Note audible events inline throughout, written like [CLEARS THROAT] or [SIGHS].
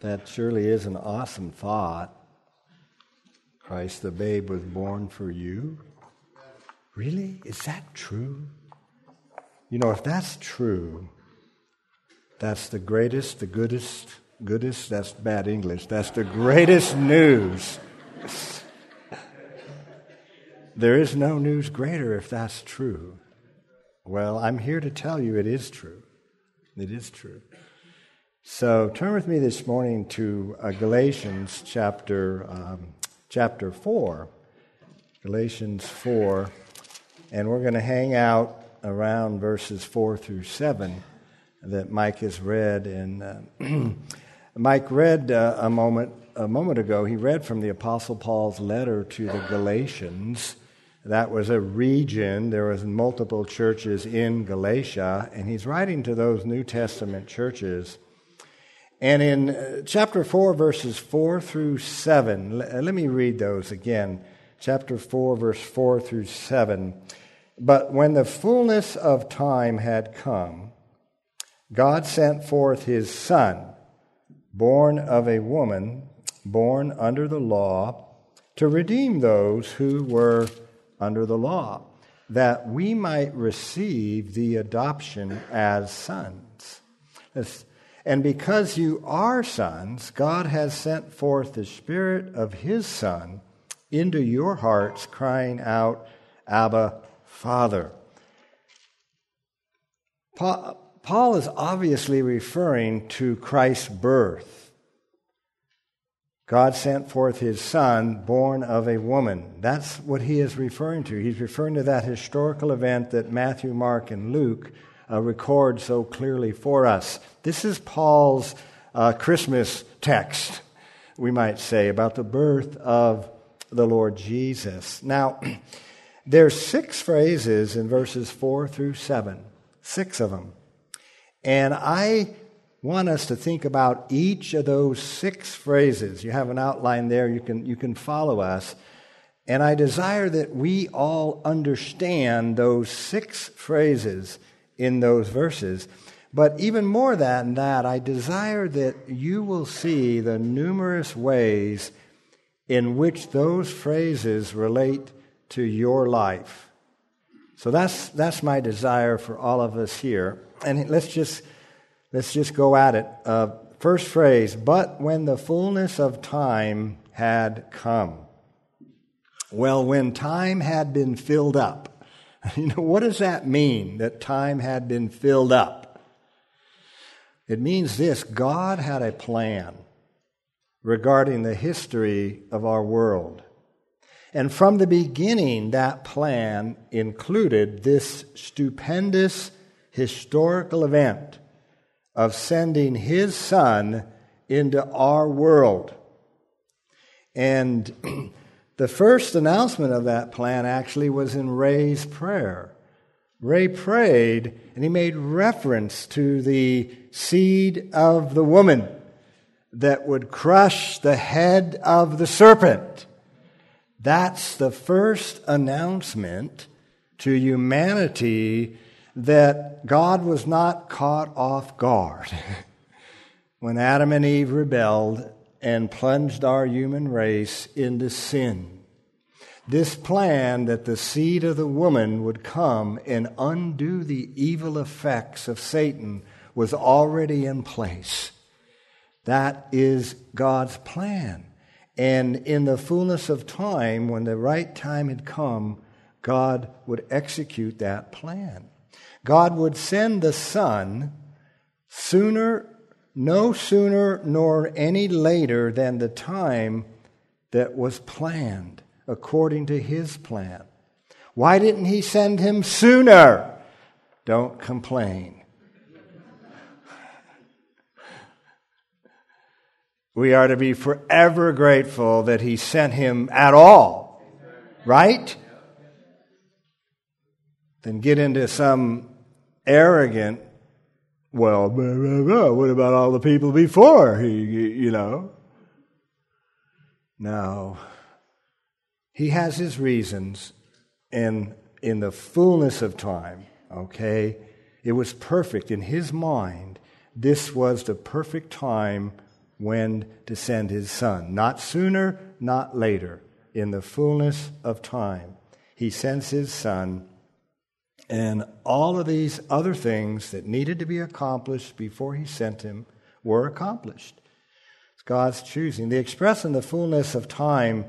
That surely is an awesome thought. Christ the babe was born for you. Really? Is that true? You know, if that's true, that's the greatest, the goodest, goodest, that's bad English, that's the greatest news. there is no news greater if that's true. Well, I'm here to tell you it is true. It is true. So turn with me this morning to uh, Galatians chapter, um, chapter 4. Galatians 4. And we're going to hang out around verses 4 through 7 that Mike has read. And uh, [CLEARS THROAT] Mike read uh, a moment a moment ago. He read from the Apostle Paul's letter to the Galatians. That was a region. There was multiple churches in Galatia, and he's writing to those New Testament churches and in uh, chapter 4, verses 4 through 7, uh, let me read those again. Chapter 4, verse 4 through 7. But when the fullness of time had come, God sent forth his Son, born of a woman, born under the law, to redeem those who were under the law, that we might receive the adoption as sons. Let's and because you are sons, God has sent forth the Spirit of His Son into your hearts, crying out, Abba, Father. Paul is obviously referring to Christ's birth. God sent forth his son, born of a woman. That's what he is referring to. He's referring to that historical event that Matthew, Mark, and Luke uh, record so clearly for us. This is Paul's uh, Christmas text, we might say, about the birth of the Lord Jesus. Now, [CLEARS THROAT] there's six phrases in verses 4 through 7, six of them. And I want us to think about each of those six phrases. You have an outline there, you can, you can follow us. And I desire that we all understand those six phrases in those verses. But even more than that, I desire that you will see the numerous ways in which those phrases relate to your life. So that's, that's my desire for all of us here. And let's just, let's just go at it. Uh, first phrase, but when the fullness of time had come. Well, when time had been filled up, [LAUGHS] You know, what does that mean that time had been filled up? It means this God had a plan regarding the history of our world. And from the beginning, that plan included this stupendous historical event of sending his son into our world. And [CLEARS THROAT] The first announcement of that plan actually was in Ray's prayer. Ray prayed and he made reference to the seed of the woman that would crush the head of the serpent. That's the first announcement to humanity that God was not caught off guard. [LAUGHS] when Adam and Eve rebelled and plunged our human race into sin. This plan that the seed of the woman would come and undo the evil effects of Satan was already in place. That is God's plan. And in the fullness of time, when the right time had come, God would execute that plan. God would send the Son sooner no sooner nor any later than the time that was planned according to his plan. Why didn't he send him sooner? Don't complain. We are to be forever grateful that he sent him at all, right? Then get into some arrogant well, blah, blah, blah. what about all the people before? He, you know. No. He has his reasons, and in the fullness of time, okay, it was perfect in his mind. This was the perfect time when to send his son. Not sooner, not later. In the fullness of time, he sends his son. And all of these other things that needed to be accomplished before he sent him were accomplished. It's God's choosing. The express in the fullness of time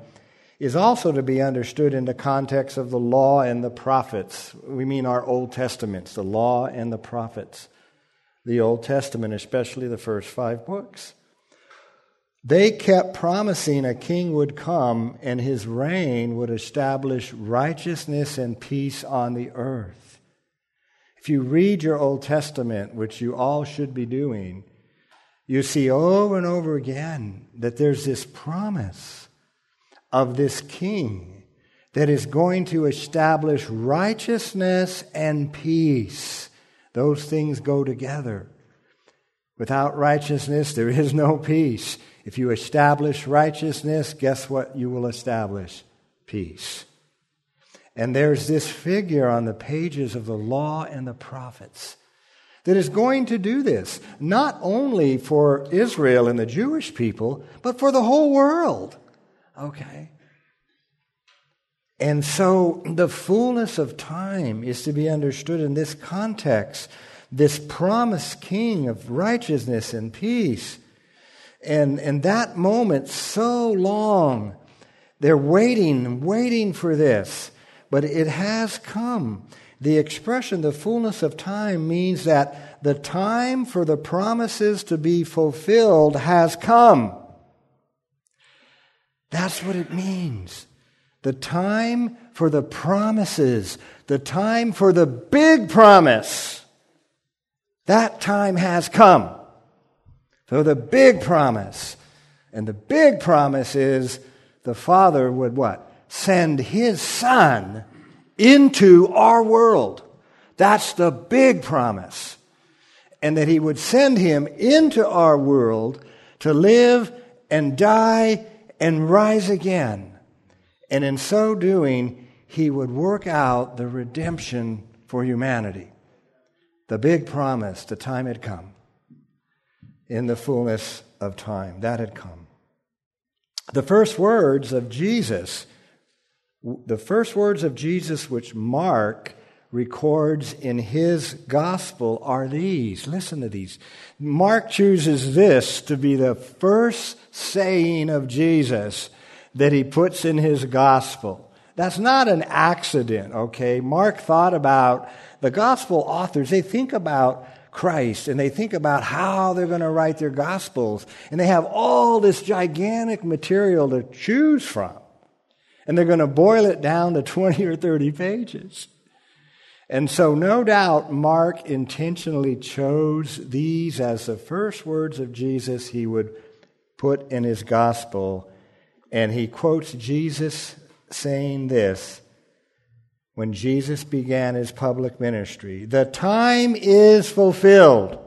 is also to be understood in the context of the law and the prophets. We mean our Old Testaments, the law and the prophets. The Old Testament, especially the first five books. They kept promising a king would come and his reign would establish righteousness and peace on the earth. If you read your Old Testament, which you all should be doing, you see over and over again that there's this promise of this king that is going to establish righteousness and peace. Those things go together. Without righteousness, there is no peace. If you establish righteousness, guess what you will establish? Peace. And there's this figure on the pages of the law and the prophets that is going to do this, not only for Israel and the Jewish people, but for the whole world. Okay? And so the fullness of time is to be understood in this context. This promised king of righteousness and peace and, and that moment, so long, they're waiting, waiting for this, but it has come. The expression, the fullness of time, means that the time for the promises to be fulfilled has come. That's what it means. The time for the promises, the time for the big promise, that time has come. So the big promise, and the big promise is the Father would what? Send His Son into our world. That's the big promise. And that He would send Him into our world to live and die and rise again. And in so doing, He would work out the redemption for humanity. The big promise, the time had come in the fullness of time. That had come. The first words of Jesus, the first words of Jesus which Mark records in his gospel are these. Listen to these. Mark chooses this to be the first saying of Jesus that he puts in his gospel. That's not an accident, okay? Mark thought about the gospel authors, they think about Christ and they think about how they're going to write their gospels and they have all this gigantic material to choose from and they're going to boil it down to 20 or 30 pages. And so, no doubt, Mark intentionally chose these as the first words of Jesus he would put in his gospel. And he quotes Jesus saying this when Jesus began his public ministry. The time is fulfilled,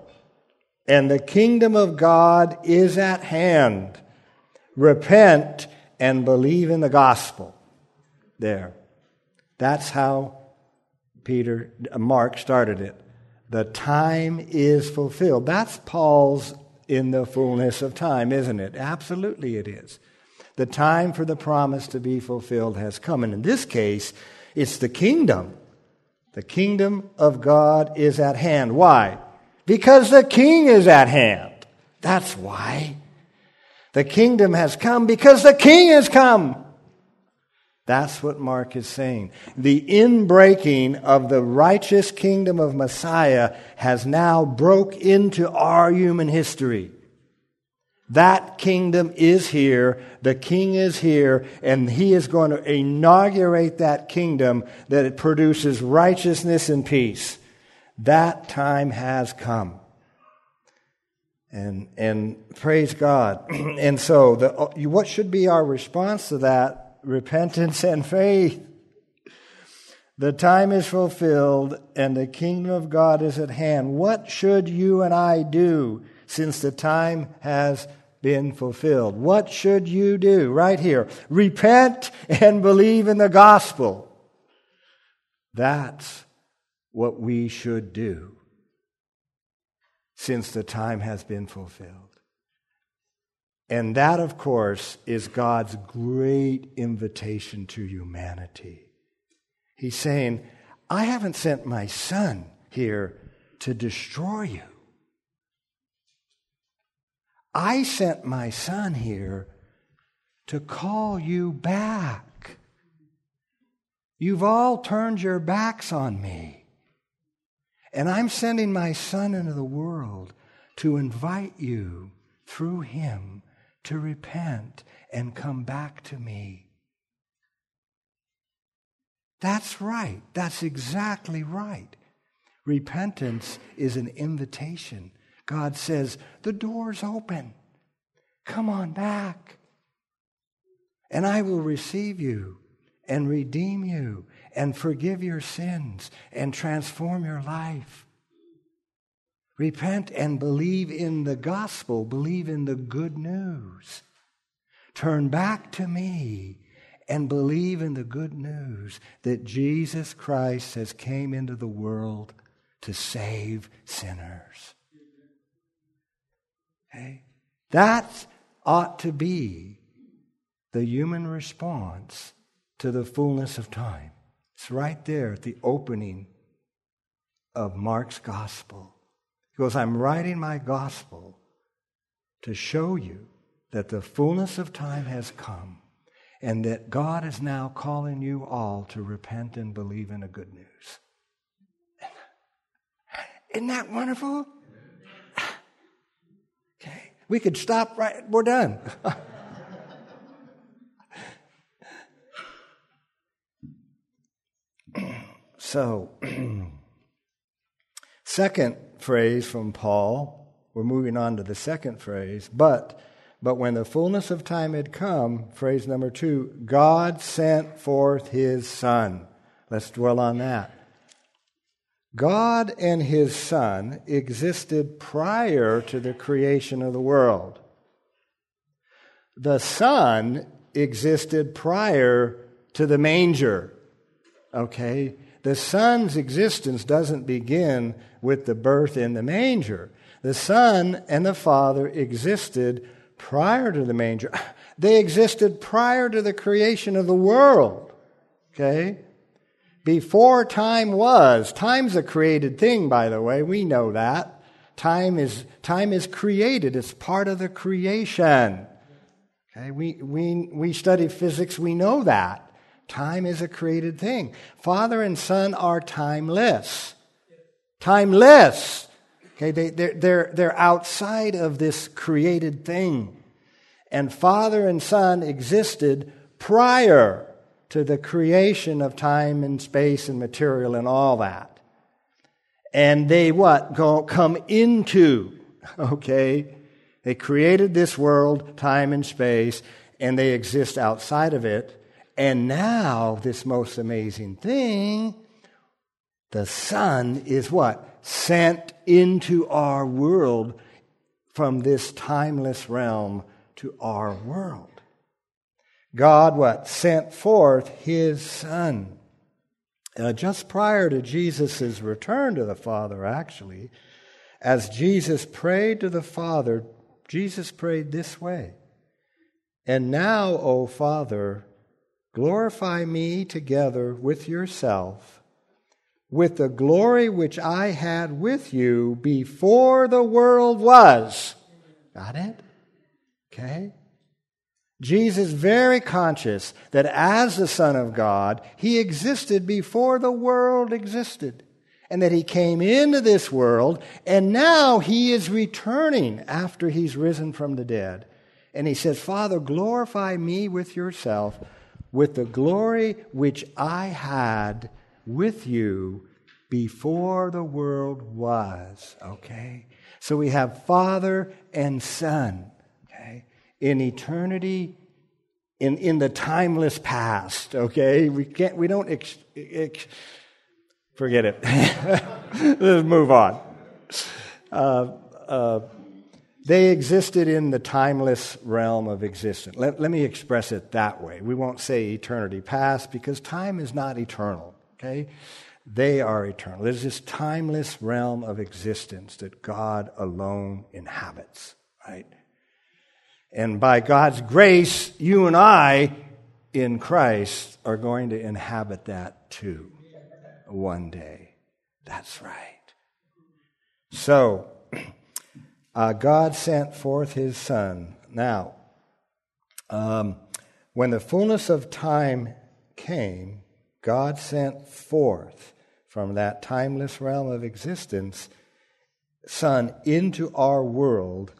and the kingdom of God is at hand. Repent and believe in the gospel. There. That's how Peter, uh, Mark started it. The time is fulfilled. That's Paul's in the fullness of time, isn't it? Absolutely it is. The time for the promise to be fulfilled has come. And in this case, it's the kingdom. The kingdom of God is at hand. Why? Because the king is at hand. That's why. The kingdom has come because the king has come. That's what Mark is saying. The inbreaking of the righteous kingdom of Messiah has now broke into our human history. That kingdom is here. The king is here, and he is going to inaugurate that kingdom that it produces righteousness and peace. That time has come. And, and praise God. [CLEARS THROAT] and so, the, what should be our response to that? Repentance and faith. The time is fulfilled and the kingdom of God is at hand. What should you and I do since the time has been fulfilled. What should you do? Right here. Repent and believe in the gospel. That's what we should do since the time has been fulfilled. And that, of course, is God's great invitation to humanity. He's saying, I haven't sent my son here to destroy you. I sent my son here to call you back. You've all turned your backs on me. And I'm sending my son into the world to invite you through him to repent and come back to me. That's right. That's exactly right. Repentance is an invitation. God says, The door's open. Come on back. And I will receive you and redeem you and forgive your sins and transform your life. Repent and believe in the gospel, believe in the good news. Turn back to me and believe in the good news that Jesus Christ has came into the world to save sinners. Okay? That ought to be the human response to the fullness of time. It's right there at the opening of Mark's gospel. He goes, I'm writing my gospel to show you that the fullness of time has come and that God is now calling you all to repent and believe in the good news. Isn't that wonderful? Okay, we could stop right, we're done. [LAUGHS] so, [CLEARS THROAT] second phrase from Paul. We're moving on to the second phrase. But, but when the fullness of time had come, phrase number two, God sent forth his Son. Let's dwell on that. God and his Son existed prior to the creation of the world. The Son existed prior to the manger. Okay? The Son's existence doesn't begin with the birth in the manger. The Son and the Father existed prior to the manger. [SIGHS] They existed prior to the creation of the world. Okay? Before time was. Time's a created thing, by the way. We know that. Time is, time is created, it's part of the creation. Okay? We, we, we study physics, we know that. Time is a created thing. Father and Son are timeless. Timeless. Okay, they, they're, they're, they're outside of this created thing. And Father and Son existed prior to the creation of time and space and material and all that. And they what? Go, come into, [LAUGHS] okay? They created this world, time and space, and they exist outside of it. And now, this most amazing thing, the Son is what? Sent into our world from this timeless realm to our world. God, what? Sent forth His Son. Uh, just prior to Jesus' return to the Father, actually, as Jesus prayed to the Father, Jesus prayed this way And now, O Father, Glorify me together with yourself, with the glory which I had with you before the world was. Got it? Okay? Jesus very conscious that as the Son of God, he existed before the world existed. And that he came into this world, and now he is returning after he's risen from the dead. And he says, Father, glorify me with yourself with the glory which I had with you before the world was. Okay? So we have Father and Son. In eternity, in, in the timeless past. Okay? We can't, we don't, ex, ex, forget it. [LAUGHS] Let's move on. Uh, uh, they existed in the timeless realm of existence. Let, let me express it that way. We won't say eternity past because time is not eternal, okay? They are eternal. There's this timeless realm of existence that God alone inhabits, right? And by God's grace, you and I in Christ are going to inhabit that too one day. That's right. So, [CLEARS THROAT] uh, God sent forth his Son. Now, um, when the fullness of time came, God sent forth from that timeless realm of existence Son into our world,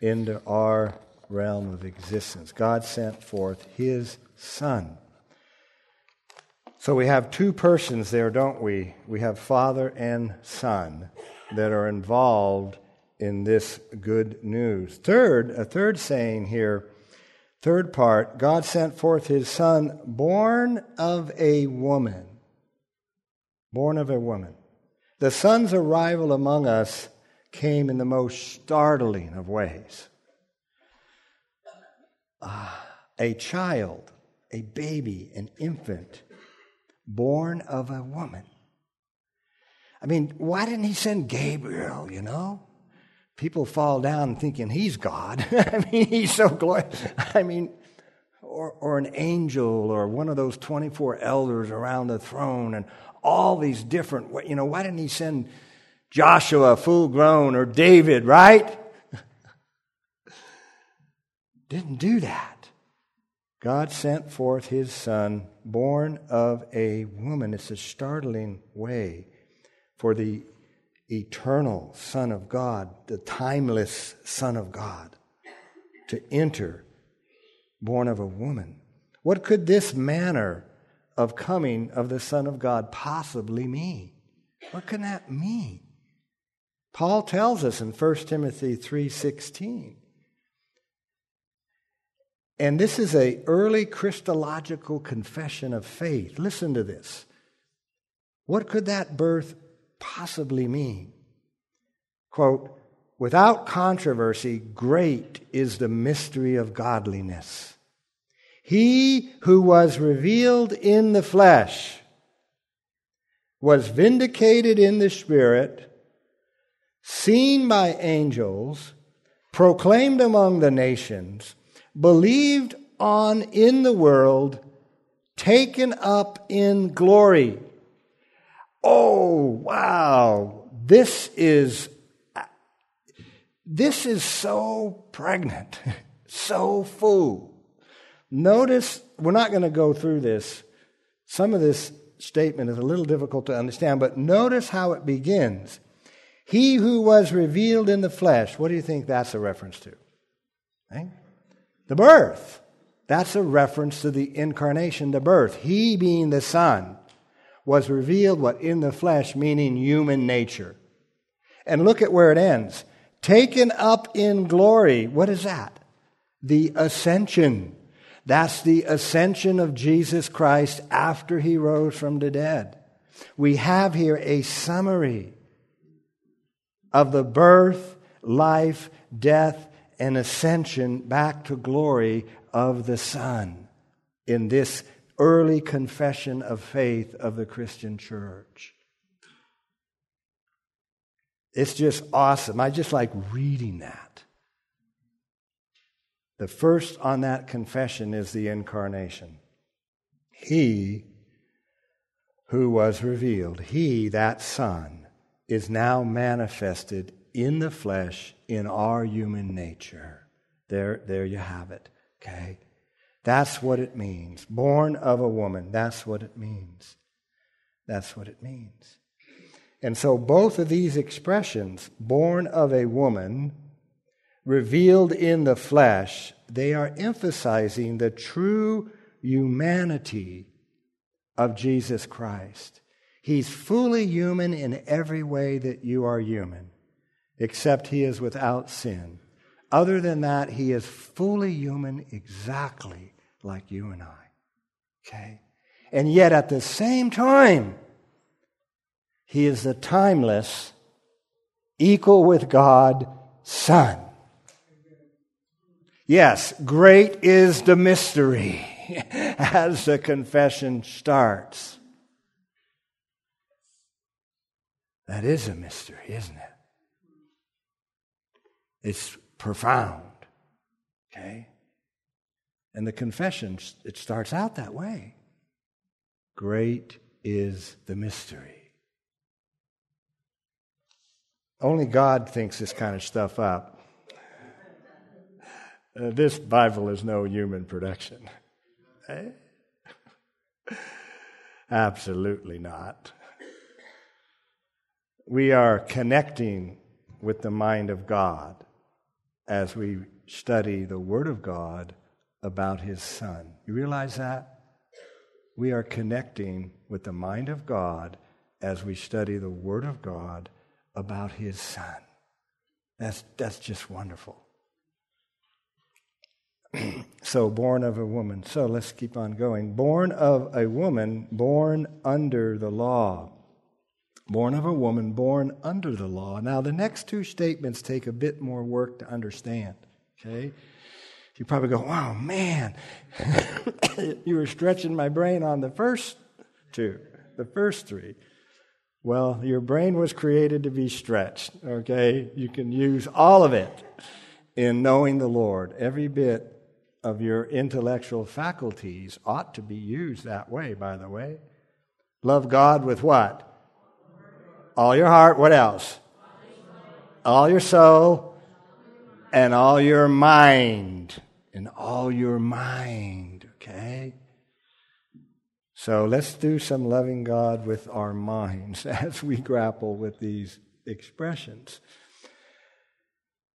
into our realm of existence. God sent forth His Son. So we have two persons there, don't we? We have Father and Son that are involved in this good news. Third, a third saying here, third part, God sent forth his son born of a woman. Born of a woman. The son's arrival among us came in the most startling of ways. Uh, a child, a baby, an infant, born of a woman. I mean, why didn't he send Gabriel, you know? People fall down thinking he's God. [LAUGHS] I mean, he's so glorious. I mean, or, or an angel or one of those 24 elders around the throne and all these different, you know, why didn't he send Joshua full grown or David, right? Didn't do that. God sent forth his son, born of a woman. It's a startling way for the eternal Son of God, the timeless Son of God, to enter, born of a woman. What could this manner of coming of the Son of God possibly mean? What can that mean? Paul tells us in 1 Timothy 3:16. And this is a early Christological confession of faith. Listen to this. What could that birth possibly mean? Quote, without controversy, great is the mystery of godliness. He who was revealed in the flesh was vindicated in the Spirit, seen by angels, proclaimed among the nations, believed on in the world, taken up in glory. Oh, wow. This is this is so pregnant, [LAUGHS] so full. Notice, we're not going to go through this. Some of this statement is a little difficult to understand, but notice how it begins. He who was revealed in the flesh, what do you think that's a reference to? Okay? The birth. That's a reference to the incarnation, the birth. He being the Son was revealed what in the flesh, meaning human nature. And look at where it ends. Taken up in glory. What is that? The ascension. That's the ascension of Jesus Christ after he rose from the dead. We have here a summary of the birth, life, death, and ascension back to glory of the Son in this early confession of faith of the Christian church. It's just awesome. I just like reading that. The first on that confession is the incarnation. He who was revealed, he, that Son, is now manifested in the flesh in our human nature. There, there you have it. Okay? That's what it means. Born of a woman. That's what it means. That's what it means. And so both of these expressions, born of a woman, revealed in the flesh, they are emphasizing the true humanity of Jesus Christ. He's fully human in every way that you are human, except he is without sin. Other than that, he is fully human exactly like you and I. Okay? And yet at the same time, he is the timeless, equal with God Son. Yes, great is the mystery [LAUGHS] as the confession starts. That is a mystery, isn't it? It's profound. Okay? And the confession, it starts out that way. Great is the mystery. Only God thinks this kind of stuff up. Uh, this Bible is no human production. Eh? [LAUGHS] Absolutely not. We are connecting with the mind of God as we study the Word of God about His Son. You realize that? We are connecting with the mind of God as we study the Word of God about His Son. That's, that's just wonderful. [CLEARS THROAT] so, born of a woman. So, let's keep on going. Born of a woman, born under the law. Born of a woman, born under the law. Now, the next two statements take a bit more work to understand. Okay? You probably go, wow, man, [COUGHS] you were stretching my brain on the first two, the first three. Well, your brain was created to be stretched, okay? You can use all of it in knowing the Lord. Every bit of your intellectual faculties ought to be used that way, by the way. Love God with what? All your heart. What else? All your soul and all your mind. And all your mind, okay? So let's do some loving God with our minds [LAUGHS] as we grapple with these expressions.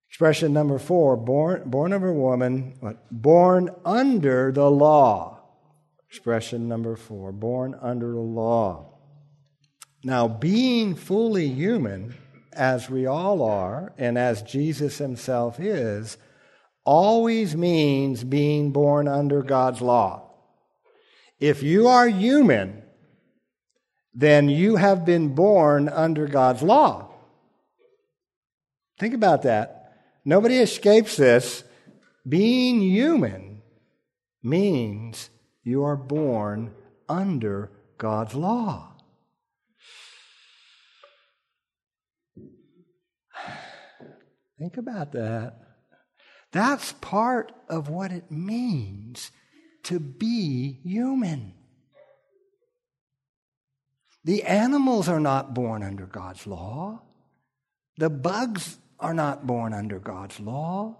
Expression number four born, born of a woman, what? born under the law. Expression number four born under the law. Now, being fully human, as we all are, and as Jesus himself is, always means being born under God's law. If you are human, then you have been born under God's law. Think about that. Nobody escapes this. Being human means you are born under God's law. Think about that. That's part of what it means to be human. The animals are not born under God's law. The bugs are not born under God's law.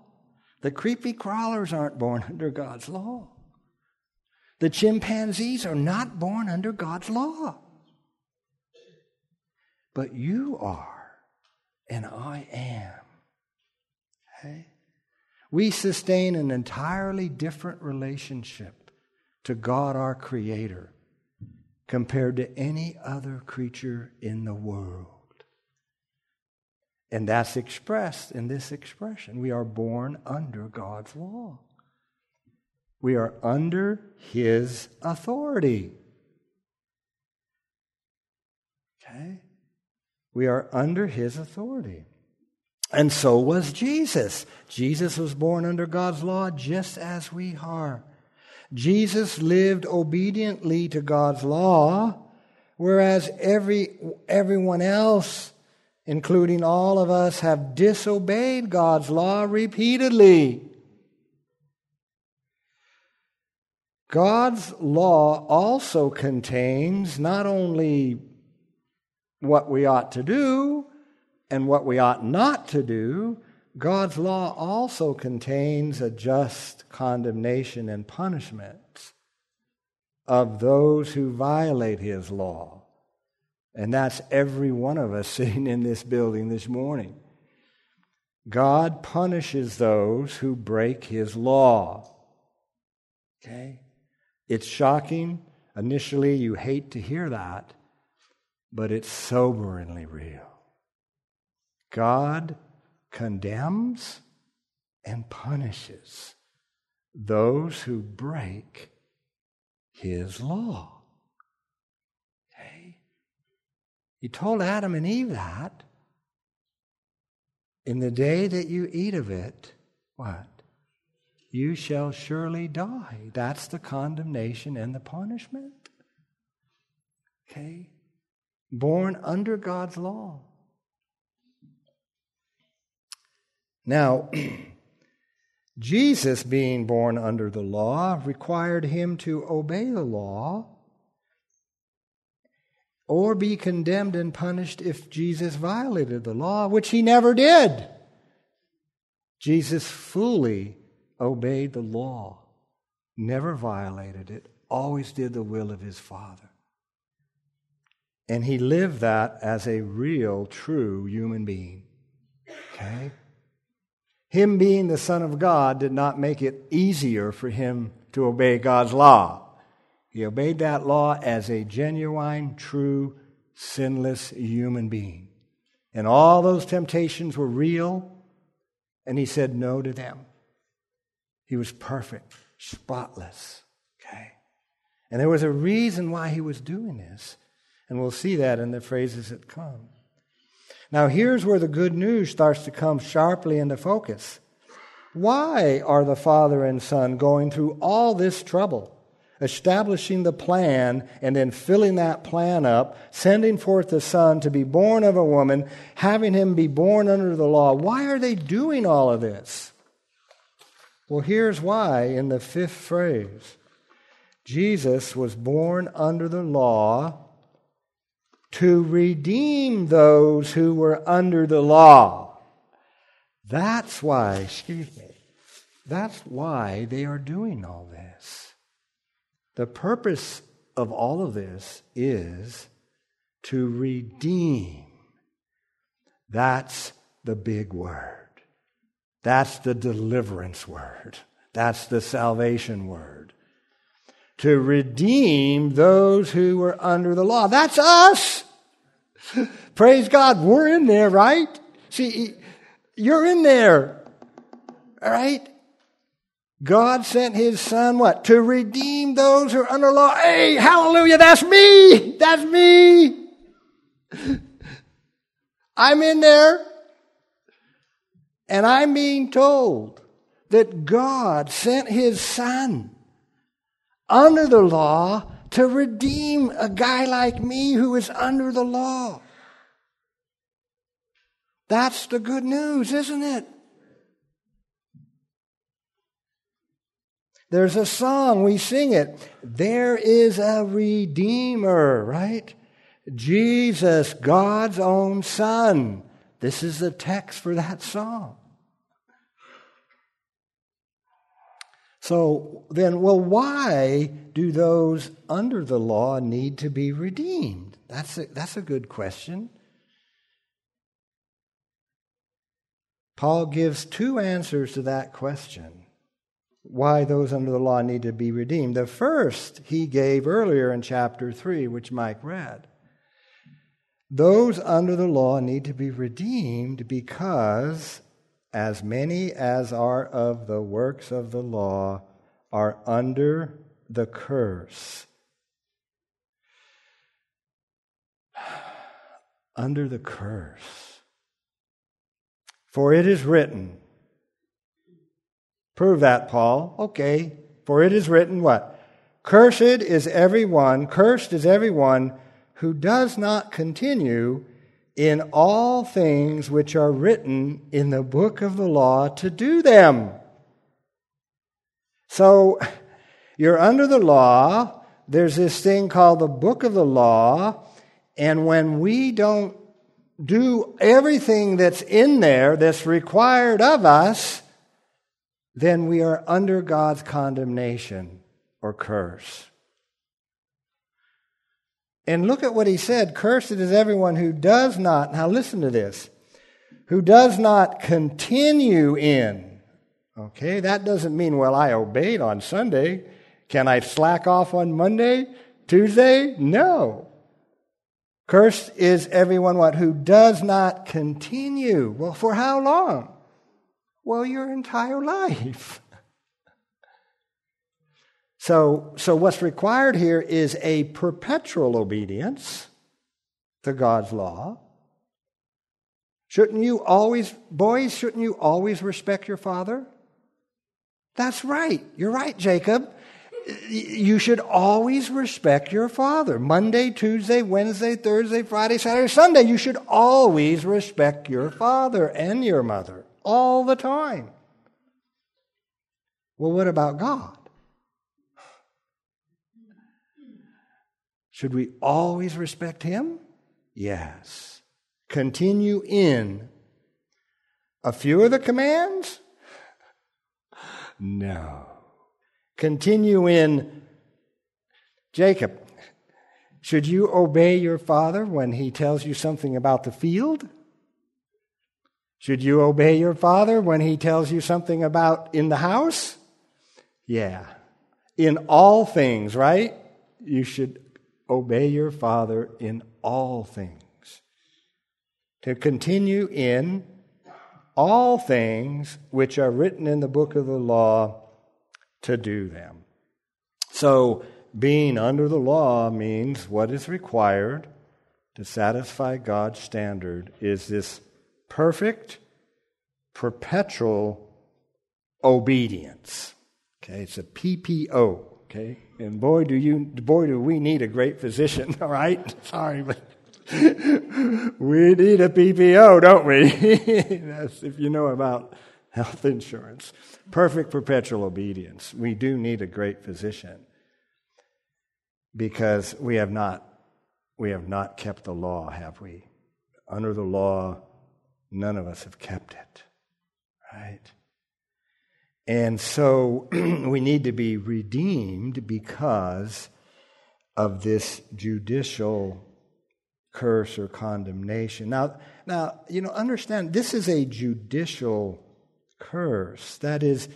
The creepy crawlers aren't born [LAUGHS] under God's law. The chimpanzees are not born under God's law. But you are, and I am. We sustain an entirely different relationship to God our Creator compared to any other creature in the world. And that's expressed in this expression. We are born under God's law. We are under His authority. Okay? We are under His authority. And so was Jesus. Jesus was born under God's law just as we are. Jesus lived obediently to God's law, whereas every, everyone else, including all of us, have disobeyed God's law repeatedly. God's law also contains not only what we ought to do, and what we ought not to do, God's law also contains a just condemnation and punishment of those who violate his law. And that's every one of us [LAUGHS] sitting in this building this morning. God punishes those who break his law. Okay? It's shocking. Initially, you hate to hear that, but it's soberingly real. God condemns and punishes those who break his law. Okay? He told Adam and Eve that. In the day that you eat of it, what? You shall surely die. That's the condemnation and the punishment. Okay? Born under God's law. Now, [CLEARS THROAT] Jesus, being born under the law, required him to obey the law or be condemned and punished if Jesus violated the law, which he never did. Jesus fully obeyed the law, never violated it, always did the will of his Father. And he lived that as a real, true human being. Okay? Him being the Son of God did not make it easier for him to obey God's law. He obeyed that law as a genuine, true, sinless human being. And all those temptations were real, and he said no to them. He was perfect, spotless. Okay? And there was a reason why he was doing this. And we'll see that in the phrases that come. Now, here's where the good news starts to come sharply into focus. Why are the Father and Son going through all this trouble? Establishing the plan and then filling that plan up, sending forth the Son to be born of a woman, having him be born under the law. Why are they doing all of this? Well, here's why in the fifth phrase Jesus was born under the law to redeem those who were under the law. That's why, excuse me, that's why they are doing all this. The purpose of all of this is to redeem. That's the big word. That's the deliverance word. That's the salvation word. To redeem those who were under the law. That's us. [LAUGHS] Praise God, we're in there, right? See, you're in there. All right? God sent his son what? To redeem those who are under law. Hey, hallelujah, that's me. That's me. [LAUGHS] I'm in there. And I'm being told that God sent his son under the law to redeem a guy like me who is under the law. That's the good news, isn't it? There's a song, we sing it. There is a Redeemer, right? Jesus, God's own Son. This is the text for that song. So then, well, why do those under the law need to be redeemed? That's a, that's a good question. Paul gives two answers to that question why those under the law need to be redeemed. The first he gave earlier in chapter 3, which Mike read. Those under the law need to be redeemed because as many as are of the works of the law are under the curse. [SIGHS] under the curse. For it is written, prove that, Paul. Okay. For it is written what? Cursed is everyone, cursed is everyone who does not continue in all things which are written in the book of the law to do them. So you're under the law. There's this thing called the book of the law. And when we don't do everything that's in there that's required of us, then we are under God's condemnation or curse. And look at what he said Cursed is everyone who does not, now listen to this, who does not continue in. Okay, that doesn't mean, well, I obeyed on Sunday. Can I slack off on Monday, Tuesday? No. Cursed is everyone what? Who does not continue. Well, for how long? Well, your entire [LAUGHS] life. So, so what's required here is a perpetual obedience to God's law. Shouldn't you always, boys, shouldn't you always respect your father? That's right. You're right, Jacob. You should always respect your father. Monday, Tuesday, Wednesday, Thursday, Friday, Saturday, Sunday. You should always respect your father and your mother all the time. Well, what about God? Should we always respect Him? Yes. Continue in a few of the commands? No. Continue in Jacob. Should you obey your father when he tells you something about the field? Should you obey your father when he tells you something about in the house? Yeah. In all things, right? You should obey your father in all things. To continue in all things which are written in the book of the law to do them. So, being under the law means what is required to satisfy God's standard is this perfect, perpetual obedience. Okay, it's a PPO. Okay, and boy, do you, boy, do we need a great physician. [LAUGHS] All right, sorry, but [LAUGHS] we need a PPO, don't we? [LAUGHS] That's if you know about health insurance. Perfect perpetual obedience. We do need a great physician because we have not we have not kept the law, have we? Under the law, none of us have kept it. Right? And so [CLEARS THROAT] we need to be redeemed because of this judicial curse or condemnation. Now, now, you know, understand this is a judicial curse. That is,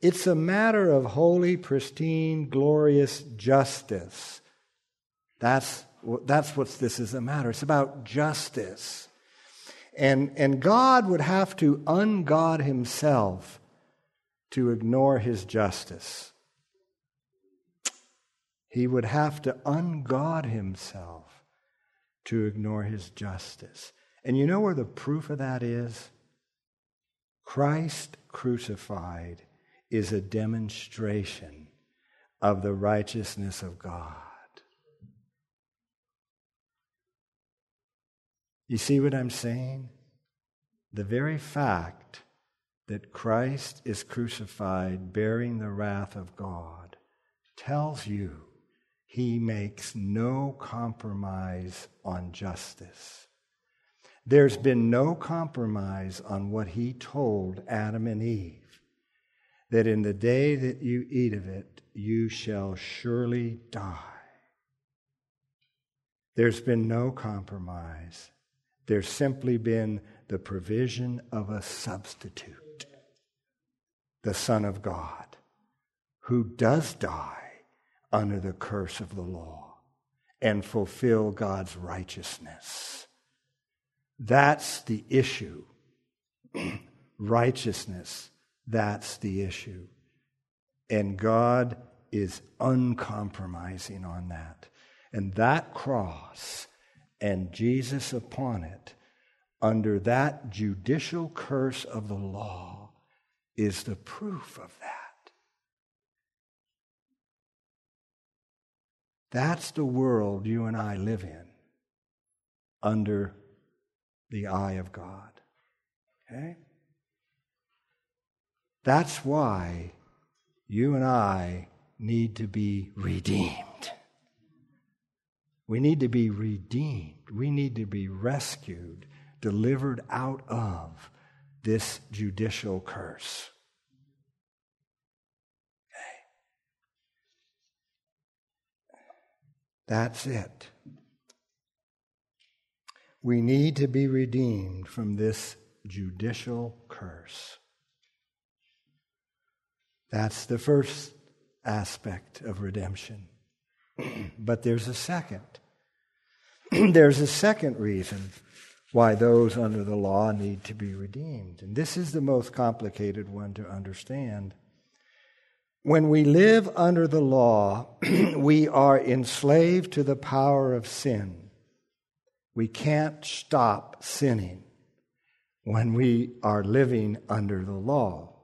it's a matter of holy, pristine, glorious justice. That's, that's what this is a matter. It's about justice. And, and God would have to ungod himself to ignore his justice. He would have to ungod himself to ignore his justice. And you know where the proof of that is? Christ crucified is a demonstration of the righteousness of God. You see what I'm saying? The very fact that Christ is crucified bearing the wrath of God tells you he makes no compromise on justice. There's been no compromise on what he told Adam and Eve that in the day that you eat of it, you shall surely die. There's been no compromise. There's simply been the provision of a substitute, the Son of God, who does die under the curse of the law and fulfill God's righteousness. That's the issue. [CLEARS THROAT] righteousness, that's the issue. And God is uncompromising on that. And that cross and Jesus upon it, under that judicial curse of the law, is the proof of that. That's the world you and I live in under the eye of God. Okay? That's why you and I need to be redeemed. We need to be redeemed. We need to be rescued, delivered out of this judicial curse. That's it. We need to be redeemed from this judicial curse. That's the first aspect of redemption. [CLEARS THROAT] but there's a second. [CLEARS THROAT] there's a second reason why those under the law need to be redeemed. And this is the most complicated one to understand. When we live under the law, [CLEARS THROAT] we are enslaved to the power of sin. We can't stop sinning when we are living under the law.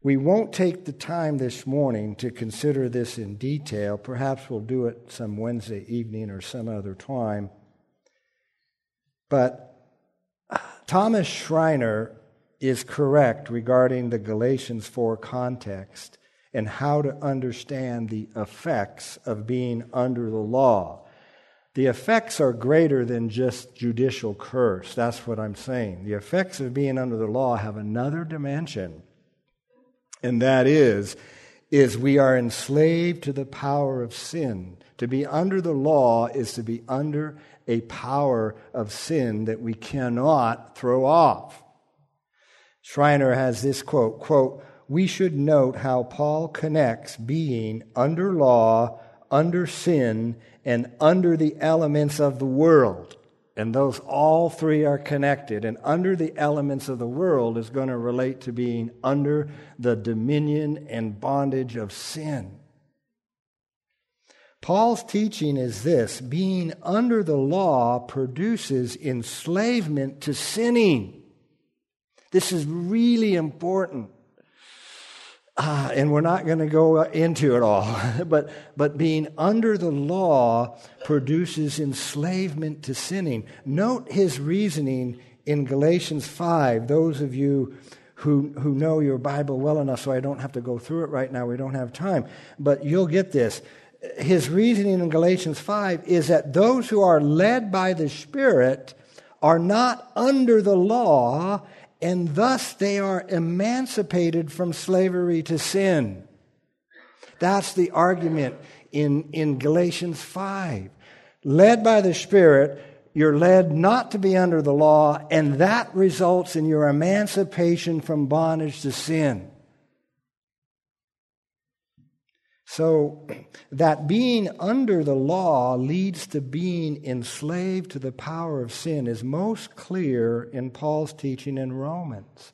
We won't take the time this morning to consider this in detail. Perhaps we'll do it some Wednesday evening or some other time. But Thomas Schreiner is correct regarding the Galatians 4 context and how to understand the effects of being under the law. The effects are greater than just judicial curse. That's what I'm saying. The effects of being under the law have another dimension, and that is is we are enslaved to the power of sin. To be under the law is to be under a power of sin that we cannot throw off. Schreiner has this quote, quote, we should note how Paul connects being under law, under sin, and under the elements of the world. And those all three are connected. And under the elements of the world is going to relate to being under the dominion and bondage of sin. Paul's teaching is this being under the law produces enslavement to sinning. This is really important. Uh, and we're not going to go into it all, [LAUGHS] but, but being under the law produces enslavement to sinning. Note his reasoning in Galatians 5. Those of you who, who know your Bible well enough, so I don't have to go through it right now, we don't have time, but you'll get this. His reasoning in Galatians 5 is that those who are led by the Spirit are not under the law and thus they are emancipated from slavery to sin. That's the argument in, in Galatians 5. Led by the Spirit, you're led not to be under the law, and that results in your emancipation from bondage to sin. So, that being under the law leads to being enslaved to the power of sin is most clear in Paul's teaching in Romans.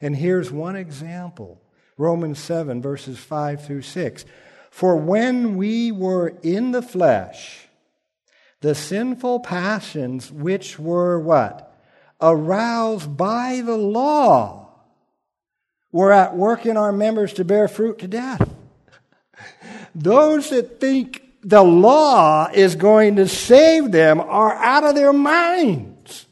And here's one example Romans 7, verses 5 through 6. For when we were in the flesh, the sinful passions which were what? Aroused by the law were at work in our members to bear fruit to death. Those that think the law is going to save them are out of their minds.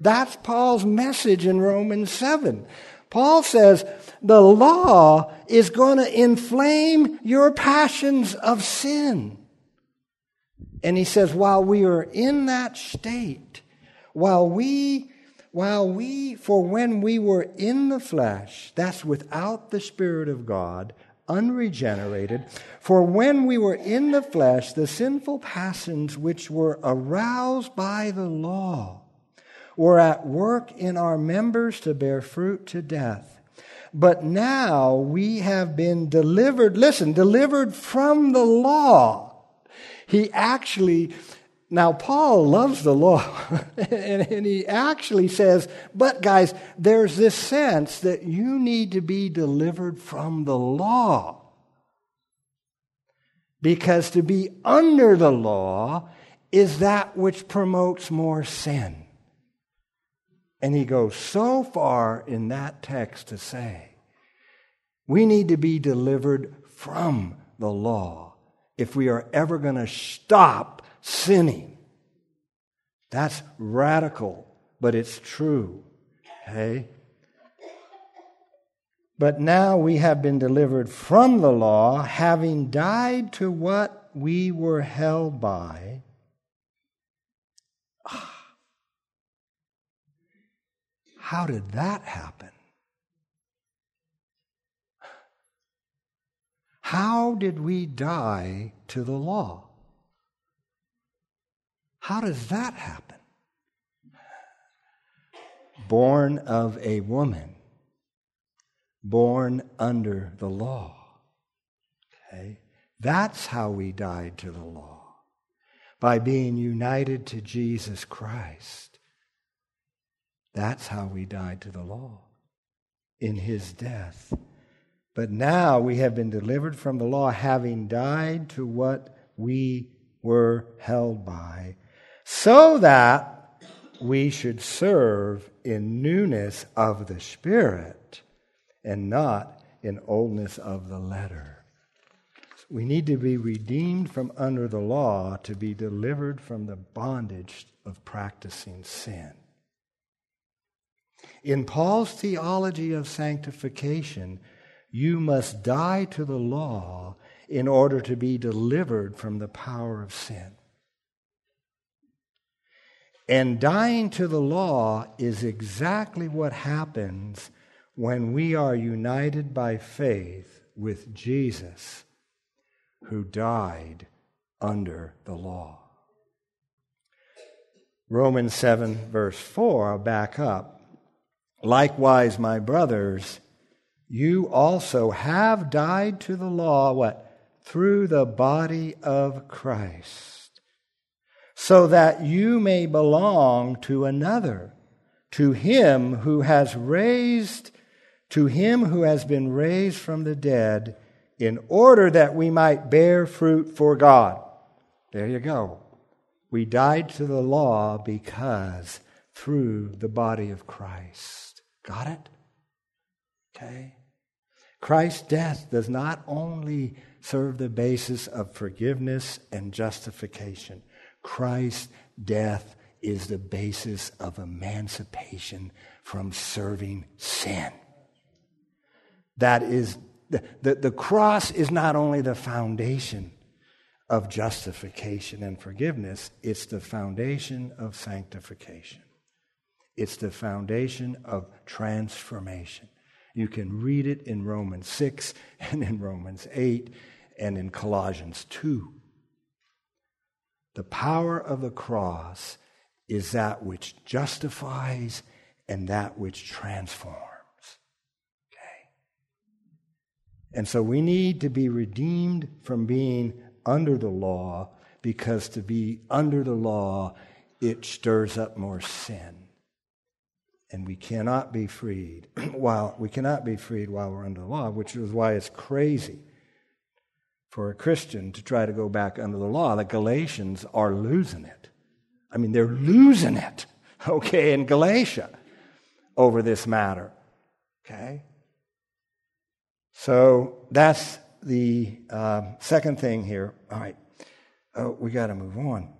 That's Paul's message in Romans 7. Paul says the law is going to inflame your passions of sin. And he says, while we are in that state, while we, while we, for when we were in the flesh, that's without the Spirit of God, unregenerated. For when we were in the flesh, the sinful passions which were aroused by the law were at work in our members to bear fruit to death. But now we have been delivered, listen, delivered from the law. He actually now, Paul loves the law, [LAUGHS] and, he actually says, but guys, there's this sense that you need to be delivered from the law. Because to be under the law is that which promotes more sin. And he goes so far in that text to say, we need to be delivered from the law if we are ever going to stop sinning. That's radical, but it's true. Okay? But now we have been delivered from the law, having died to what we were held by. Ah. How did that happen? How did we die to the law? How does that happen? Born of a woman, born under the law. Okay? That's how we died to the law, by being united to Jesus Christ. That's how we died to the law, in his death. But now we have been delivered from the law, having died to what we were held by so that we should serve in newness of the Spirit and not in oldness of the letter. We need to be redeemed from under the law to be delivered from the bondage of practicing sin. In Paul's theology of sanctification, you must die to the law in order to be delivered from the power of sin. And dying to the law is exactly what happens when we are united by faith with Jesus, who died under the law. Romans 7, verse 4, I'll back up. Likewise, my brothers, you also have died to the law, what? Through the body of Christ, so that you may belong to another, to him who has raised, to him who has been raised from the dead, in order that we might bear fruit for God. There you go. We died to the law because through the body of Christ. Got it? Okay. Christ's death does not only serve the basis of forgiveness and justification, Christ's death is the basis of emancipation from serving sin. That is, the, the, the cross is not only the foundation of justification and forgiveness, it's the foundation of sanctification. It's the foundation of transformation. You can read it in Romans 6 [LAUGHS] and in Romans 8 and in Colossians 2. The power of the cross is that which justifies and that which transforms. Okay? And so we need to be redeemed from being under the law because to be under the law, it stirs up more sin. And we cannot be freed [CLEARS THROAT] while we cannot be freed while we're under the law, which is why it's crazy for a Christian to try to go back under the law. The Galatians are losing it. I mean, they're losing it, [LAUGHS] okay, in Galatia over this matter. Okay? So that's the uh, second thing here. All right, oh, we got to move on.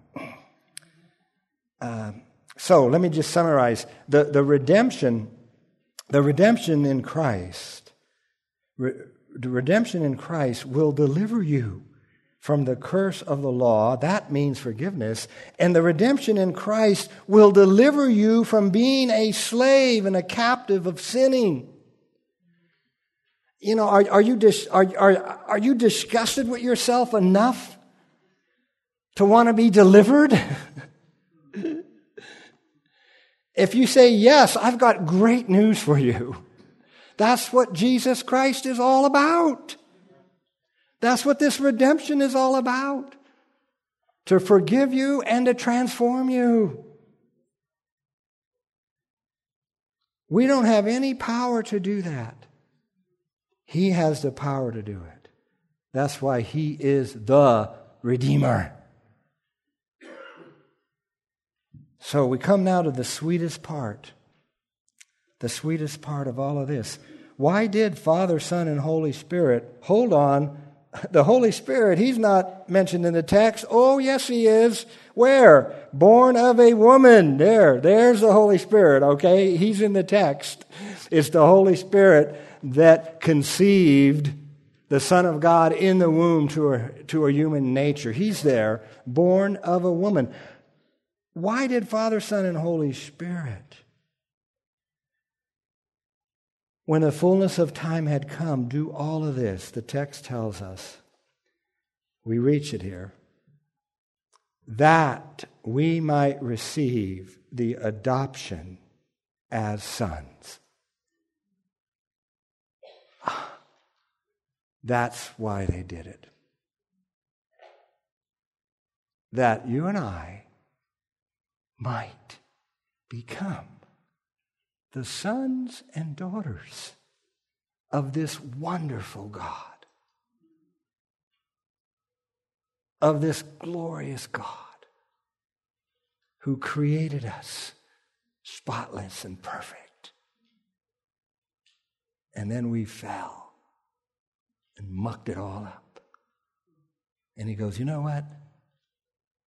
Uh, so let me just summarize the, the redemption, the redemption in Christ. The redemption in Christ will deliver you from the curse of the law. That means forgiveness. And the redemption in Christ will deliver you from being a slave and a captive of sinning. You know, are, are, you dis, are, are, are you disgusted with yourself enough to want to be delivered? [LAUGHS] if you say yes, I've got great news for you. That's what Jesus Christ is all about. That's what this redemption is all about. To forgive you and to transform you. We don't have any power to do that. He has the power to do it. That's why He is the Redeemer. So we come now to the sweetest part. The sweetest part of all of this. Why did Father, Son, and Holy Spirit hold on? [LAUGHS] The Holy Spirit, He's not mentioned in the text. Oh, yes, He is. Where? Born of a woman. There, there's the Holy Spirit, okay? He's in the text. It's the Holy Spirit that conceived the Son of God in the womb to a, to a human nature. He's there, born of a woman. Why did Father, Son, and Holy Spirit? When the fullness of time had come, do all of this, the text tells us. We reach it here. That we might receive the adoption as sons. That's why they did it. That you and I might become the sons and daughters of this wonderful God, of this glorious God who created us spotless and perfect. And then we fell and mucked it all up. And he goes, You know what?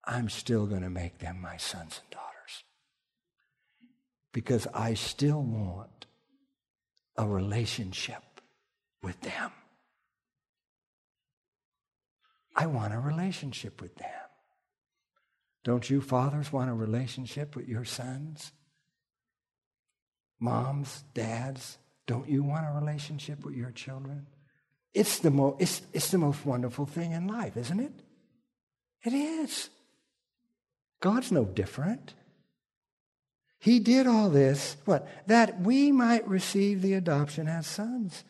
I'm still going to make them my sons and daughters. Because I still want a relationship with them. I want a relationship with them. Don't you fathers want a relationship with your sons? Moms, dads, don't you want a relationship with your children? It's the, mo- it's, it's the most wonderful thing in life, isn't it? It is. God's no different. He did all this, what? That we might receive the adoption as sons.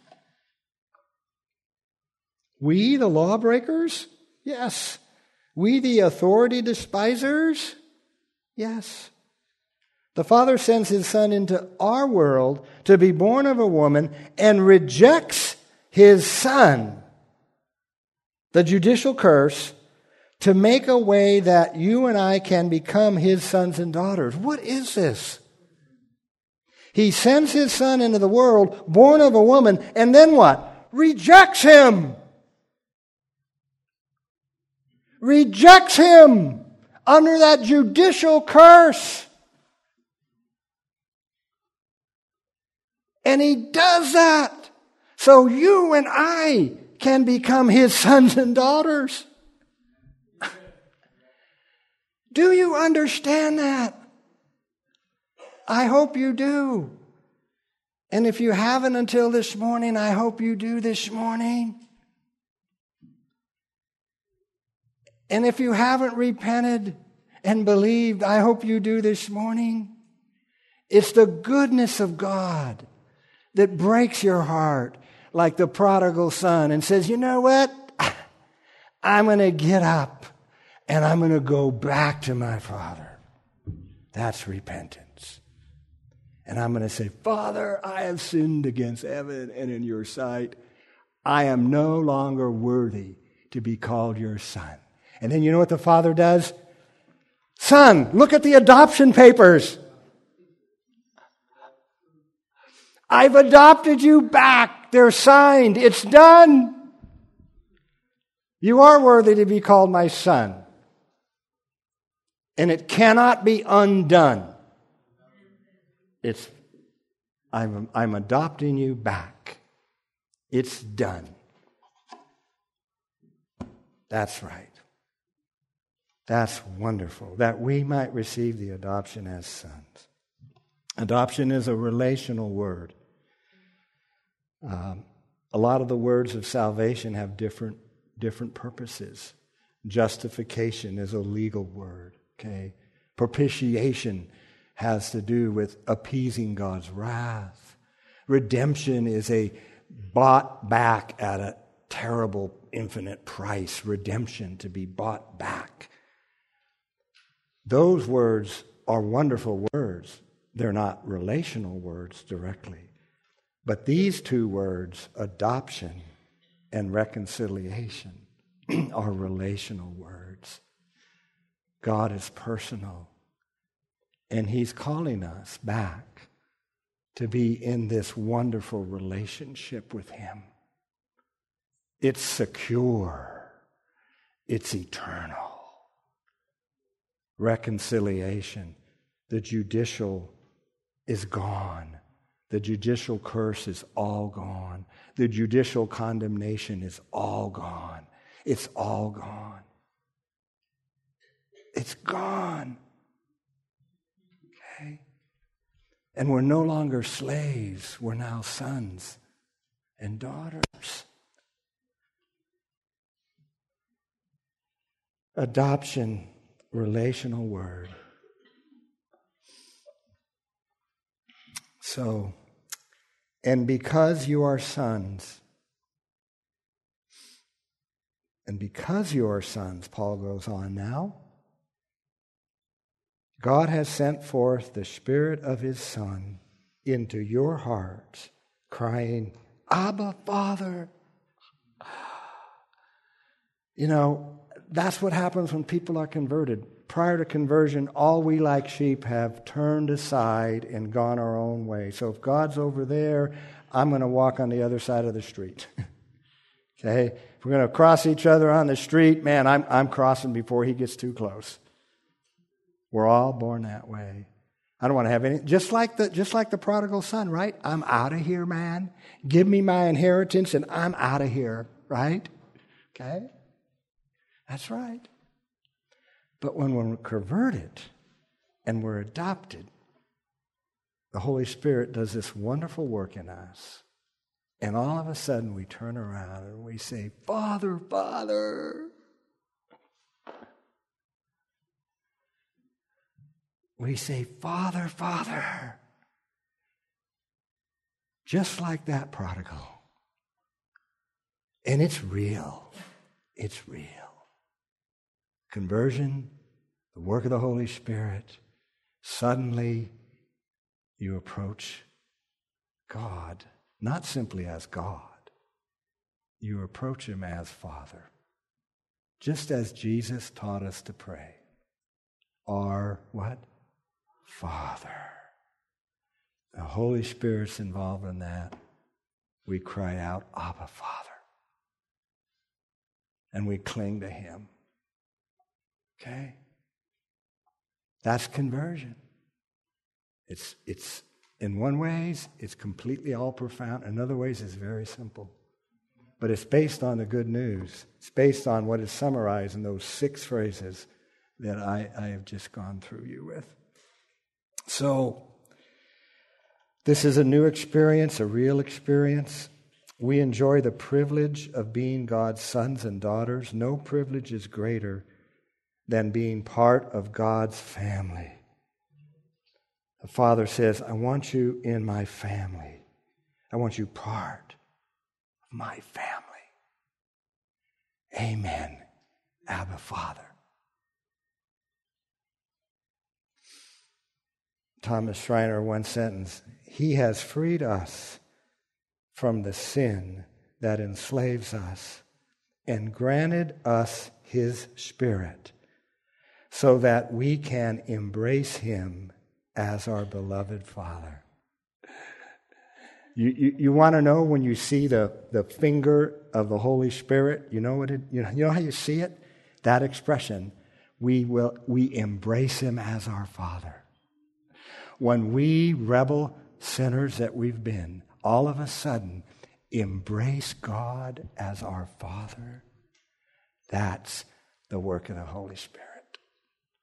We, the lawbreakers? Yes. We, the authority despisers? Yes. The Father sends His Son into our world to be born of a woman and rejects His Son, the judicial curse, to make a way that you and I can become His sons and daughters. What is this? He sends His Son into the world, born of a woman, and then what? Rejects Him. Rejects Him under that judicial curse. And he does that so you and I can become his sons and daughters. Do you understand that? I hope you do. And if you haven't until this morning, I hope you do this morning. And if you haven't repented and believed, I hope you do this morning. It's the goodness of God that breaks your heart like the prodigal son and says, you know what? [LAUGHS] I'm going to get up and I'm going to go back to my father. That's repentance. And I'm going to say, Father, I have sinned against heaven and in your sight. I am no longer worthy to be called your son. And then you know what the father does? Son, look at the adoption papers. I've adopted you back. They're signed. It's done. You are worthy to be called my son. And it cannot be undone. It's, I'm, I'm adopting you back. It's done. That's right. That's wonderful. That we might receive the adoption as sons. Adoption is a relational word. Um, a lot of the words of salvation have different, different purposes. Justification is a legal word, okay? Propitiation has to do with appeasing God's wrath. Redemption is a bought back at a terrible, infinite price. Redemption, to be bought back. Those words are wonderful words. They're not relational words directly. But these two words, adoption and reconciliation, [CLEARS THROAT] are relational words. God is personal, and He's calling us back to be in this wonderful relationship with Him. It's secure, it's eternal. Reconciliation, the judicial is gone the judicial curse is all gone. The judicial condemnation is all gone. It's all gone. It's gone. Okay? And we're no longer slaves, we're now sons and daughters. Adoption, relational word. So, and because you are sons, and because you are sons, Paul goes on now, God has sent forth the Spirit of His Son into your hearts, crying, Abba, Father. You know, that's what happens when people are converted prior to conversion, all we like sheep have turned aside and gone our own way. So if God's over there, I'm going to walk on the other side of the street. [LAUGHS] okay? If we're going to cross each other on the street, man, I'm, I'm crossing before he gets too close. We're all born that way. I don't want to have any. Just like the just like the prodigal son, right? I'm out of here, man. Give me my inheritance, and I'm out of here, right? Okay, that's right. But when we're converted and we're adopted, the Holy Spirit does this wonderful work in us. And all of a sudden we turn around and we say, Father, Father. We say, Father, Father. Just like that prodigal. And it's real. It's real. Conversion, the work of the Holy Spirit, suddenly you approach God, not simply as God, you approach Him as Father, just as Jesus taught us to pray. Our what? Father. The Holy Spirit's involved in that. We cry out, Abba, Father. And we cling to Him. Okay? That's conversion. It's, it's in one ways, it's completely all profound. In other ways, it's very simple. But it's based on the good news. It's based on what is summarized in those six phrases that I, I have just gone through you with. So, this is a new experience, a real experience. We enjoy the privilege of being God's sons and daughters. No privilege is greater than being part of God's family. The Father says, I want you in my family. I want you part of my family. Amen. Abba, Father. Thomas Schreiner, one sentence He has freed us from the sin that enslaves us and granted us His Spirit so that we can embrace Him as our beloved Father. You, you, you want to know when you see the, the finger of the Holy Spirit, you know, what it, you, know, you know how you see it? That expression, we, will, we embrace Him as our Father. When we rebel sinners that we've been, all of a sudden embrace God as our Father, that's the work of the Holy Spirit.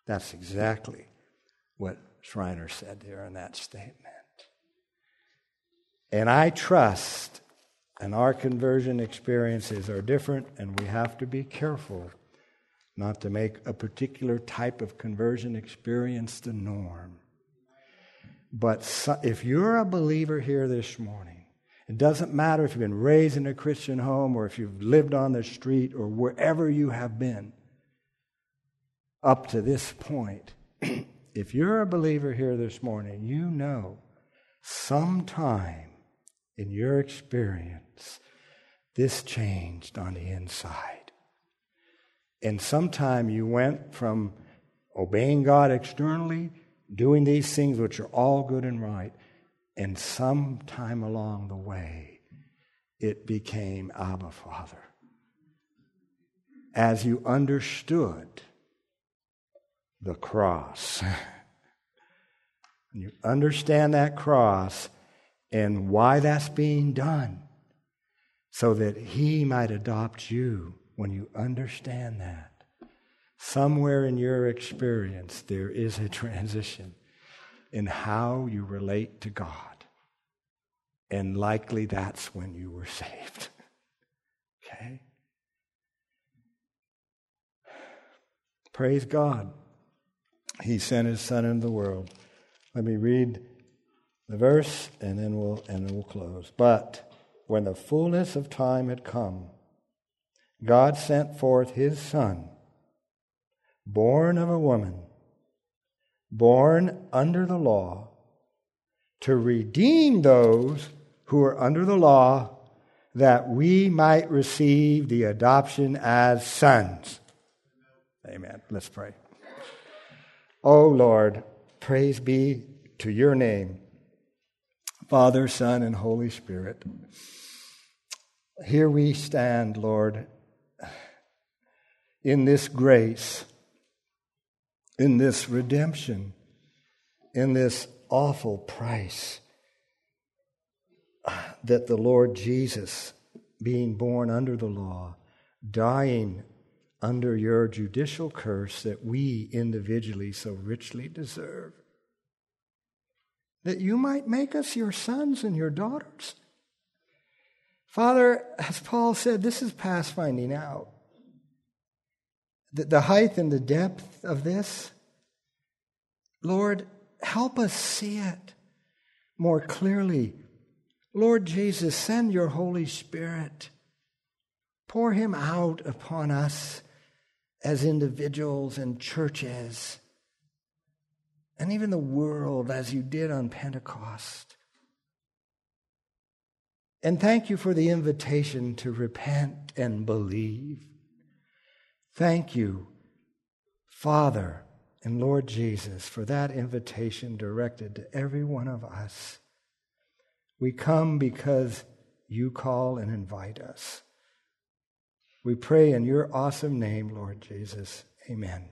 That's exactly what Schreiner said there in that statement. And I trust, and our conversion experiences are different, and we have to be careful not to make a particular type of conversion experience the norm. But if you're a believer here this morning, it doesn't matter if you've been raised in a Christian home or if you've lived on the street or wherever you have been up to this point. [CLEARS THROAT] If you're a believer here this morning, you know sometime in your experience this changed on the inside. And sometime you went from obeying God externally, doing these things which are all good and right, and sometime along the way it became Abba Father. As you understood the cross. [LAUGHS] you understand that cross and why that's being done, so that He might adopt you when you understand that. Somewhere in your experience, there is a transition in how you relate to God. And likely that's when you were saved. [LAUGHS] okay? Praise God. He sent his son into the world. Let me read the verse and then we'll and then we'll close. But when the fullness of time had come, God sent forth his son, born of a woman, born under the law, to redeem those who are under the law, that we might receive the adoption as sons. Amen. Let's pray. Oh Lord, praise be to your name, Father, Son, and Holy Spirit. Here we stand, Lord, in this grace, in this redemption, in this awful price that the Lord Jesus, being born under the law, dying under your judicial curse that we individually so richly deserve, that you might make us your sons and your daughters. Father, as Paul said, this is past finding out. The, the height and the depth of this, Lord, help us see it more clearly. Lord Jesus, send your Holy Spirit. Pour him out upon us as individuals and churches, and even the world as you did on Pentecost. And thank you for the invitation to repent and believe. Thank you, Father and Lord Jesus, for that invitation directed to every one of us. We come because you call and invite us. We pray in your awesome name, Lord Jesus. Amen.